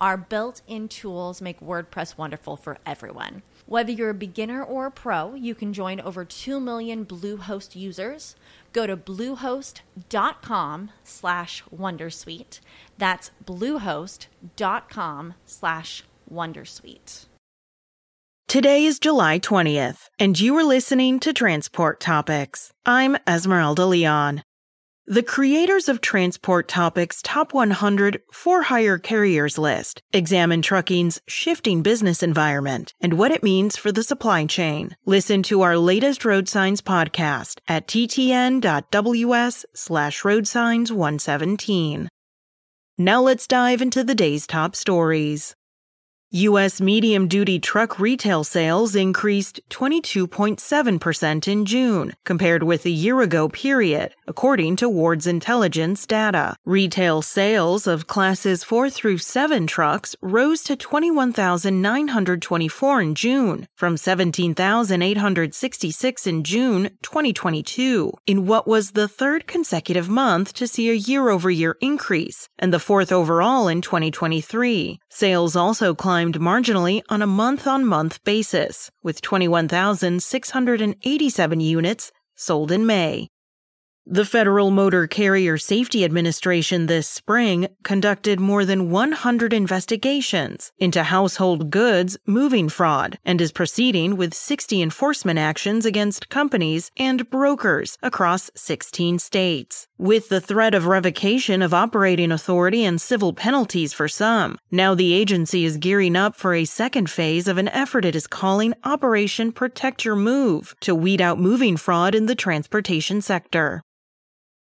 Our built in tools make WordPress wonderful for everyone. Whether you're a beginner or a pro, you can join over 2 million Bluehost users. Go to bluehost.com slash wondersuite. That's bluehost.com slash wondersuite. Today is July 20th, and you are listening to Transport Topics. I'm Esmeralda Leon. The creators of Transport Topics Top 100 For Hire Carriers list examine trucking's shifting business environment and what it means for the supply chain. Listen to our latest road signs podcast at ttn.ws slash roadsigns 117. Now let's dive into the day's top stories. U.S. medium duty truck retail sales increased 22.7% in June, compared with a year ago period, according to Ward's intelligence data. Retail sales of classes 4 through 7 trucks rose to 21,924 in June, from 17,866 in June 2022, in what was the third consecutive month to see a year over year increase, and the fourth overall in 2023. Sales also climbed marginally on a month on month basis, with 21,687 units sold in May. The Federal Motor Carrier Safety Administration this spring conducted more than 100 investigations into household goods moving fraud and is proceeding with 60 enforcement actions against companies and brokers across 16 states. With the threat of revocation of operating authority and civil penalties for some, now the agency is gearing up for a second phase of an effort it is calling Operation Protect Your Move to weed out moving fraud in the transportation sector.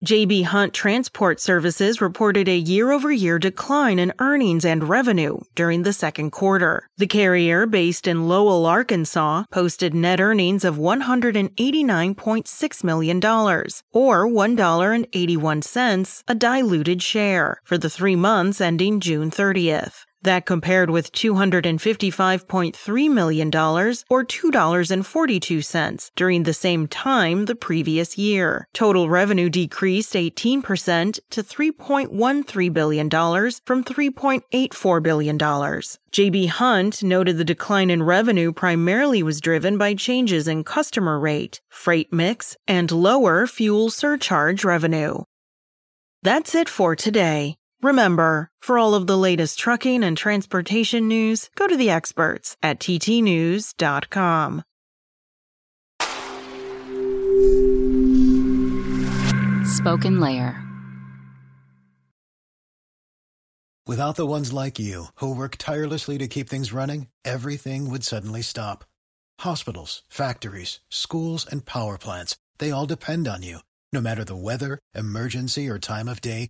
JB Hunt Transport Services reported a year over year decline in earnings and revenue during the second quarter. The carrier, based in Lowell, Arkansas, posted net earnings of $189.6 million, or $1.81 a diluted share, for the three months ending June 30th. That compared with $255.3 million or $2.42 during the same time the previous year. Total revenue decreased 18% to $3.13 billion from $3.84 billion. JB Hunt noted the decline in revenue primarily was driven by changes in customer rate, freight mix, and lower fuel surcharge revenue. That's it for today. Remember, for all of the latest trucking and transportation news, go to the experts at ttnews.com. SpokenLayer. Without the ones like you, who work tirelessly to keep things running, everything would suddenly stop. Hospitals, factories, schools, and power plants, they all depend on you. No matter the weather, emergency, or time of day,